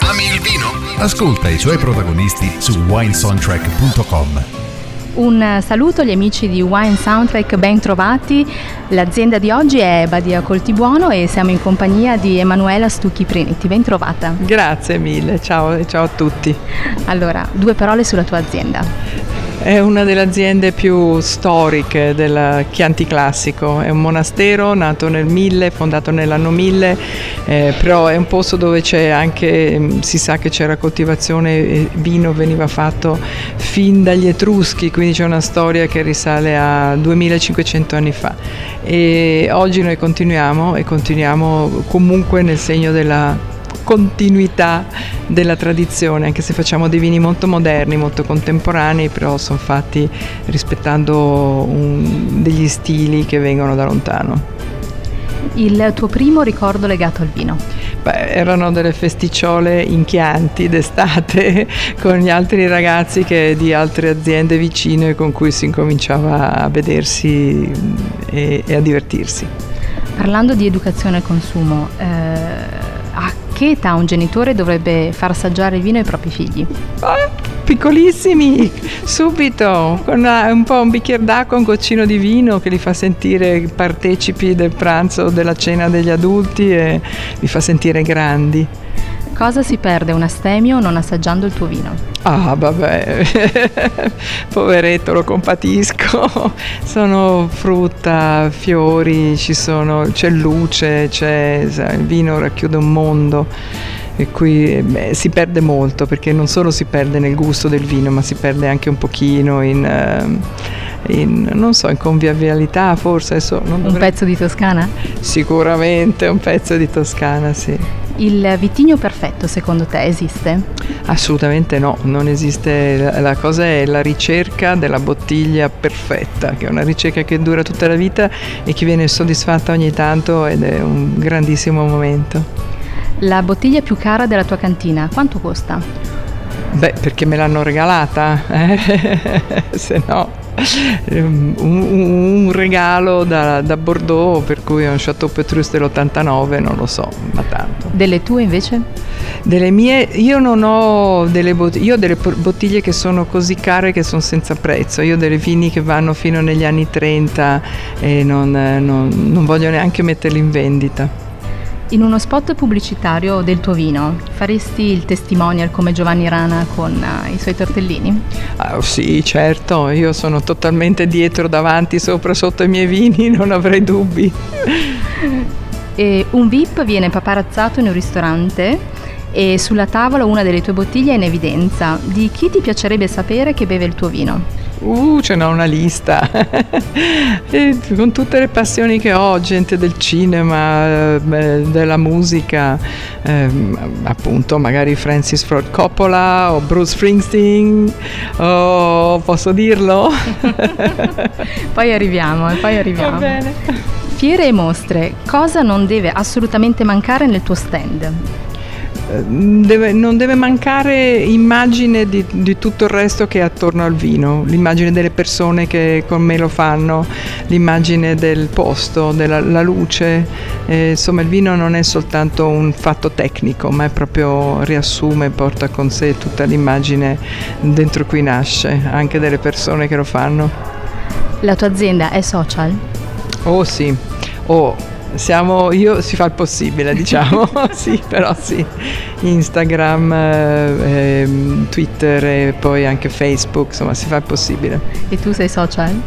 Ami il vino? Ascolta i suoi protagonisti su winesoundtrack.com. Un saluto agli amici di Wine Soundtrack, ben trovati. L'azienda di oggi è Badia Coltibuono e siamo in compagnia di Emanuela Stucchi Priniti. Ben trovata. Grazie mille, ciao, ciao a tutti. Allora, due parole sulla tua azienda. È una delle aziende più storiche del Chianti Classico, è un monastero nato nel 1000, fondato nell'anno 1000, eh, però è un posto dove c'è anche, mm, si sa che c'era coltivazione e vino veniva fatto fin dagli Etruschi, quindi c'è una storia che risale a 2500 anni fa. E oggi noi continuiamo e continuiamo comunque nel segno della continuità della tradizione, anche se facciamo dei vini molto moderni, molto contemporanei, però sono fatti rispettando un, degli stili che vengono da lontano. Il tuo primo ricordo legato al vino? Beh, erano delle festicciole in Chianti d'estate con gli altri ragazzi che, di altre aziende vicine con cui si incominciava a vedersi e, e a divertirsi. Parlando di educazione al consumo, eh, che età un genitore dovrebbe far assaggiare il vino ai propri figli? Ah, piccolissimi, subito, con un po' un bicchiere d'acqua, un goccino di vino che li fa sentire partecipi del pranzo della cena degli adulti e li fa sentire grandi. Cosa si perde un astemio non assaggiando il tuo vino? Ah, vabbè, poveretto, lo compatisco. Sono frutta, fiori, sono, c'è luce, c'è, il vino racchiude un mondo e qui beh, si perde molto perché non solo si perde nel gusto del vino, ma si perde anche un pochino in... Uh, in, non so, in convivialità forse. Adesso un dovrei... pezzo di Toscana? Sicuramente un pezzo di Toscana, sì. Il vitigno perfetto secondo te esiste? Assolutamente no, non esiste. La cosa è la ricerca della bottiglia perfetta, che è una ricerca che dura tutta la vita e che viene soddisfatta ogni tanto ed è un grandissimo momento. La bottiglia più cara della tua cantina, quanto costa? Beh, perché me l'hanno regalata, eh? se no un, un, regalo da, da, Bordeaux, per cui è un Chateau Petrus dell'89, non lo so, ma tanto. Delle tue invece? Delle mie, io non ho delle bottiglie, io ho delle bottiglie che sono così care che sono senza prezzo, io ho delle vini che vanno fino negli anni 30 e non, non, non voglio neanche metterli in vendita. In uno spot pubblicitario del tuo vino faresti il testimonial come Giovanni Rana con uh, i suoi tortellini? Ah, sì, certo, io sono totalmente dietro, davanti, sopra, sotto i miei vini, non avrei dubbi. E un VIP viene paparazzato in un ristorante e sulla tavola una delle tue bottiglie è in evidenza. Di chi ti piacerebbe sapere che beve il tuo vino? Uh, ce n'ho una lista. con tutte le passioni che ho, gente del cinema, eh, della musica, eh, appunto magari Francis Ford Coppola o Bruce Springsteen, oh, posso dirlo? poi arriviamo, poi arriviamo. Va bene. Fiere e mostre, cosa non deve assolutamente mancare nel tuo stand? Deve, non deve mancare immagine di, di, tutto il resto che è attorno al vino, l'immagine delle persone che con me lo fanno, l'immagine del posto, della luce. Eh, insomma, il vino non è soltanto un fatto tecnico, ma è proprio riassume, porta con sé tutta l'immagine dentro cui nasce, anche delle persone che lo fanno. La tua azienda è social? Oh sì, oh siamo, io si fa il possibile, diciamo, sì, però sì, Instagram, eh, ehm, Twitter e poi anche Facebook, insomma, si fa il possibile. E tu sei social?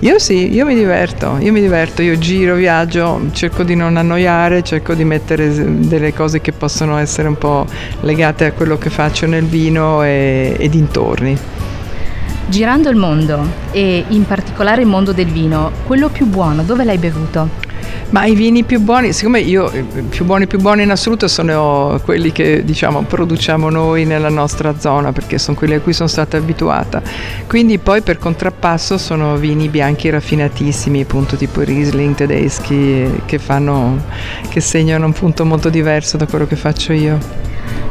Io sì, io mi diverto, io mi diverto, io giro, viaggio, cerco di non annoiare, cerco di mettere delle cose che possono essere un po' legate a quello che faccio nel vino e, e dintorni. Girando il mondo e in particolare il mondo del vino, quello più buono, dove l'hai bevuto? Ma i vini più buoni, siccome io eh, più buoni più buoni in assoluto sono quelli che diciamo produciamo noi nella nostra zona perché sono quelli a cui sono stata abituata. Quindi poi per contrappasso sono vini bianchi raffinatissimi, appunto tipo i Riesling tedeschi che fanno che segnano un punto molto diverso da quello che faccio io.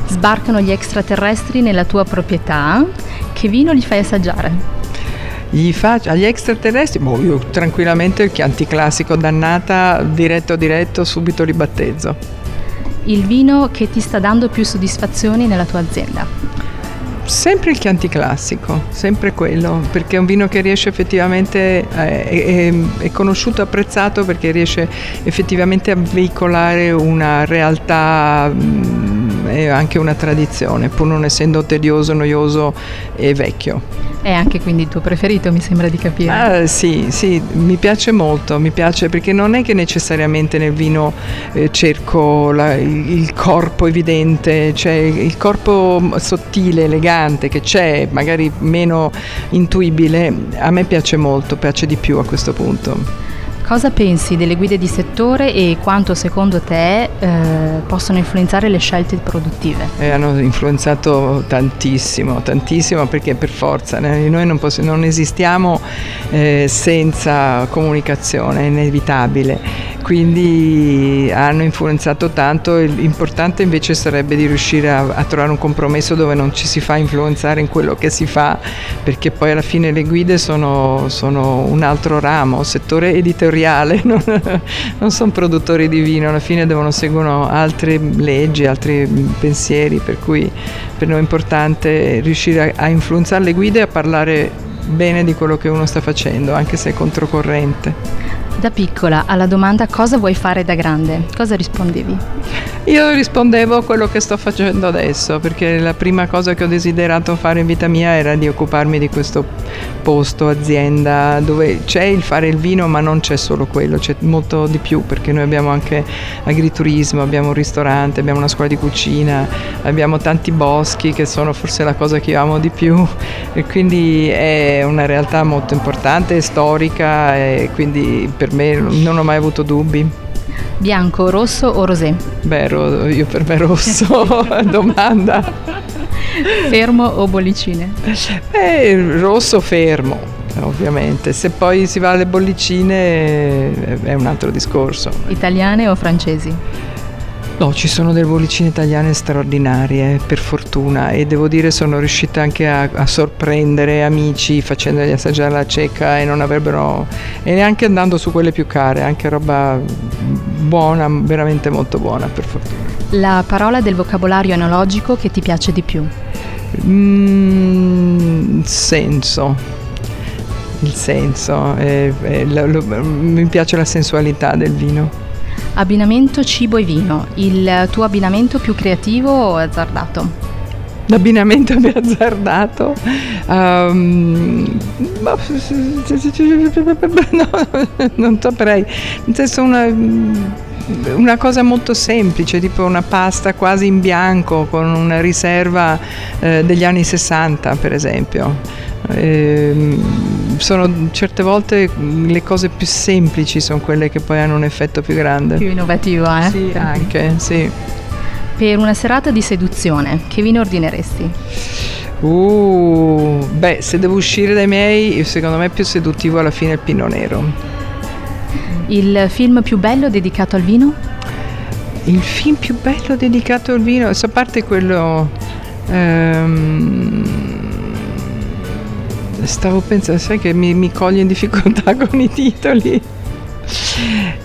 Sbarcano gli extraterrestri nella tua proprietà, che vino li fai assaggiare? Gli faccio, agli extraterrestri, boh, io tranquillamente il Chianti classico dannata, diretto diretto, subito li battezzo. Il vino che ti sta dando più soddisfazioni nella tua azienda? Sempre il Chianti classico, sempre quello, perché è un vino che riesce effettivamente, eh, è, è, conosciuto e apprezzato perché riesce effettivamente a veicolare una realtà e anche una tradizione, pur non essendo tedioso, noioso e vecchio. È anche quindi il tuo preferito, mi sembra di capire. Ah, sì, sì, mi piace molto, mi piace perché non è che necessariamente nel vino eh, cerco la, il, il, corpo evidente, cioè il corpo sottile, elegante che c'è, magari meno intuibile, a me piace molto, piace di più a questo punto. Cosa pensi delle guide di settore e quanto secondo te eh, possono influenzare le scelte produttive? Eh, hanno influenzato tantissimo, tantissimo perché per forza noi non, poss- non esistiamo eh, senza comunicazione, è inevitabile quindi hanno influenzato tanto, l'importante invece sarebbe di riuscire a, a, trovare un compromesso dove non ci si fa influenzare in quello che si fa, perché poi alla fine le guide sono, sono un altro ramo, settore editoriale, non, non sono produttori di vino, alla fine devono seguire altre leggi, altri pensieri, per cui per noi è importante riuscire a, a influenzare le guide e a parlare bene di quello che uno sta facendo, anche se è controcorrente. Da piccola alla domanda cosa vuoi fare da grande, cosa rispondevi? Io rispondevo a quello che sto facendo adesso, perché la prima cosa che ho desiderato fare in vita mia era di occuparmi di questo posto, azienda, dove c'è il fare il vino, ma non c'è solo quello, c'è molto di più, perché noi abbiamo anche agriturismo, abbiamo un ristorante, abbiamo una scuola di cucina, abbiamo tanti boschi che sono forse la cosa che io amo di più e quindi è una realtà molto importante, storica e quindi per me non ho mai avuto dubbi. Bianco, rosso o rosé? Beh, ro- io per me rosso, domanda. Fermo o bollicine? Beh, rosso fermo, ovviamente. Se poi si va alle bollicine è un altro discorso. Italiane o francesi? No, ci sono delle bollicine italiane straordinarie, per fortuna, e devo dire sono riuscita anche a, a sorprendere amici facendogli assaggiare la cieca e non avrebbero... e neanche andando su quelle più care, anche roba buona, veramente molto buona, per fortuna. La parola del vocabolario enologico che ti piace di più? Mm, senso il senso, eh, eh, lo, lo, mi piace la sensualità del vino. Abbinamento cibo e vino, il tuo abbinamento più creativo o azzardato? L'abbinamento più azzardato? Um, no, non saprei. Nel una una cosa molto semplice, tipo una pasta quasi in bianco con una riserva eh, degli anni 60 per esempio. Eh, sono certe volte le cose più semplici sono quelle che poi hanno un effetto più grande. Più innovativo, eh? Sì, anche, sì. Per una serata di seduzione, che vino ordineresti? Uh, beh, se devo uscire dai miei, secondo me è più seduttivo alla fine il Pino Nero. Il film più bello dedicato al vino? Il film più bello dedicato al vino, a parte quello... Ehm, stavo pensando, sai che mi, mi coglie in difficoltà con i titoli.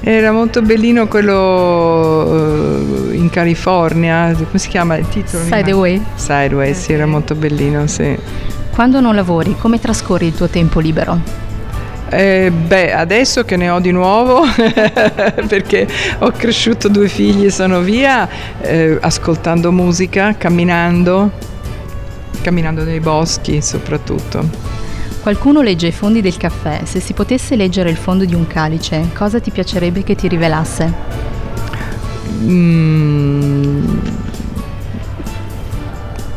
Era molto bellino quello uh, in California, come si chiama il titolo? Sideways. Sideways, sì, era molto bellino, sì. Quando non lavori, come trascorri il tuo tempo libero? Eh, beh, adesso che ne ho di nuovo, perché ho cresciuto due figli e sono via, eh, ascoltando musica, camminando, camminando nei boschi soprattutto. Qualcuno legge i fondi del caffè. Se si potesse leggere il fondo di un calice, cosa ti piacerebbe che ti rivelasse? Mm,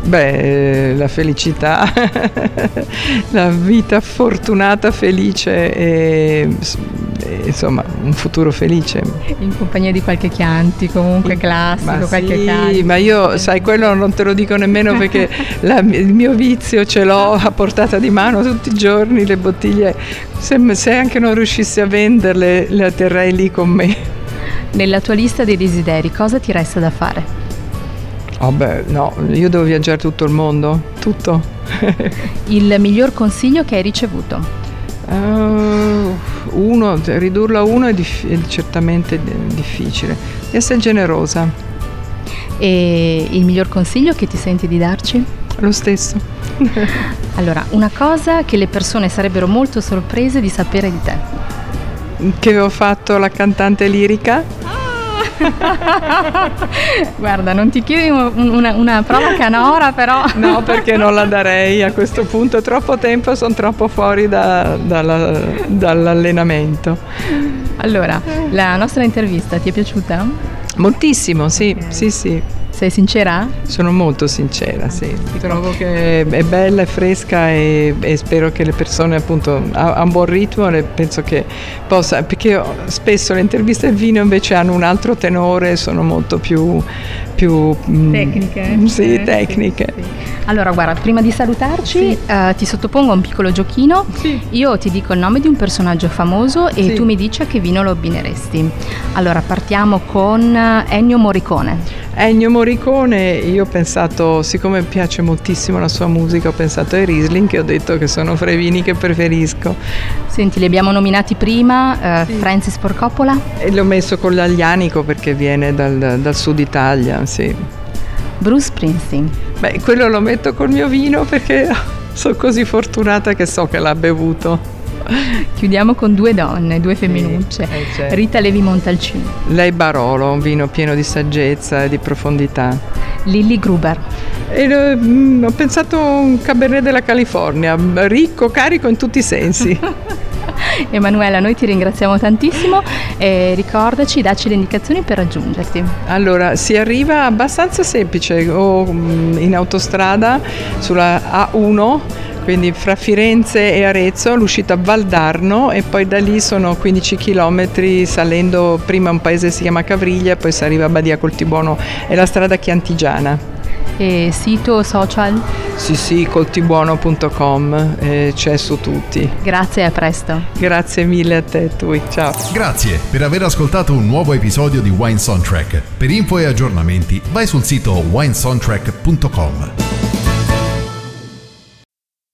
Beh, la felicità, la vita fortunata, felice e, insomma un futuro felice. In compagnia di qualche Chianti, comunque classico, ma qualche sì, Chianti. ma io sai quello non te lo dico nemmeno perché la, il mio vizio ce l'ho a portata di mano tutti i giorni, le bottiglie, se, se anche non riuscissi a venderle le terrei lì con me. Nella tua lista dei desideri cosa ti resta da fare? Oh beh, no, io devo viaggiare tutto il mondo, tutto. il miglior consiglio che hai ricevuto? Uh, uno, ridurlo a uno è, dif- è certamente difficile. Essere generosa. E il miglior consiglio che ti senti di darci? Lo stesso. allora, una cosa che le persone sarebbero molto sorprese di sapere di te. Che ho fatto la cantante lirica. Guarda, non ti chiedo una, una, prova canora, però. No, perché non la darei a questo punto. Troppo tempo, sono troppo fuori da, dalla, dall'allenamento. Allora, la nostra intervista ti è piaciuta? Moltissimo, sì, sì, sì. Sei sincera? Sono molto sincera, sì. Trovo che è bella, è fresca e, e spero che le persone appunto ha, un buon ritmo e penso che possa, perché spesso le interviste al vino invece hanno un altro tenore, sono molto più... più mm, tecniche. Mh, sì, eh, tecniche. Sì, sì. Allora, guarda, prima di salutarci sì. uh, ti sottopongo un piccolo giochino. Sì. Io ti dico il nome di un personaggio famoso e tu mi dici a che vino lo abbineresti. Allora, partiamo con Ennio Morricone. Ennio Morricone, io ho pensato, siccome piace moltissimo la sua musica, ho pensato ai Riesling e ho detto che sono fra i vini che preferisco. Senti, li abbiamo nominati prima, uh, Francis Ford Coppola. E l'ho messo con l'aglianico perché viene dal, dal sud Italia, sì. Bruce Springsteen. Beh, quello lo metto col mio vino perché sono così fortunata che so che l'ha bevuto. Chiudiamo con due donne, due femminucce. Sì, eh, certo. Rita Levi Montalcino. Lei Barolo, un vino pieno di saggezza e di profondità. Lilly Gruber. E, mm, ho pensato un Cabernet della California, ricco, carico in tutti i sensi. Emanuela, noi ti ringraziamo tantissimo e ricordaci, dacci le indicazioni per raggiungerti. Allora, si arriva abbastanza semplice o mm, in autostrada sulla A1 quindi fra Firenze e Arezzo, l'uscita a Valdarno e poi da lì sono 15 km salendo prima un paese che si chiama Cavriglia, poi si arriva a Badia Coltibuono, è la strada chiantigiana. E sito social? Sì, sì, coltibuono.com, eh, c'è su tutti. Grazie e a presto. Grazie mille a te, tu. Ciao. Grazie per aver ascoltato un nuovo episodio di Wine Soundtrack. Per info e aggiornamenti vai sul sito winesoundtrack.com.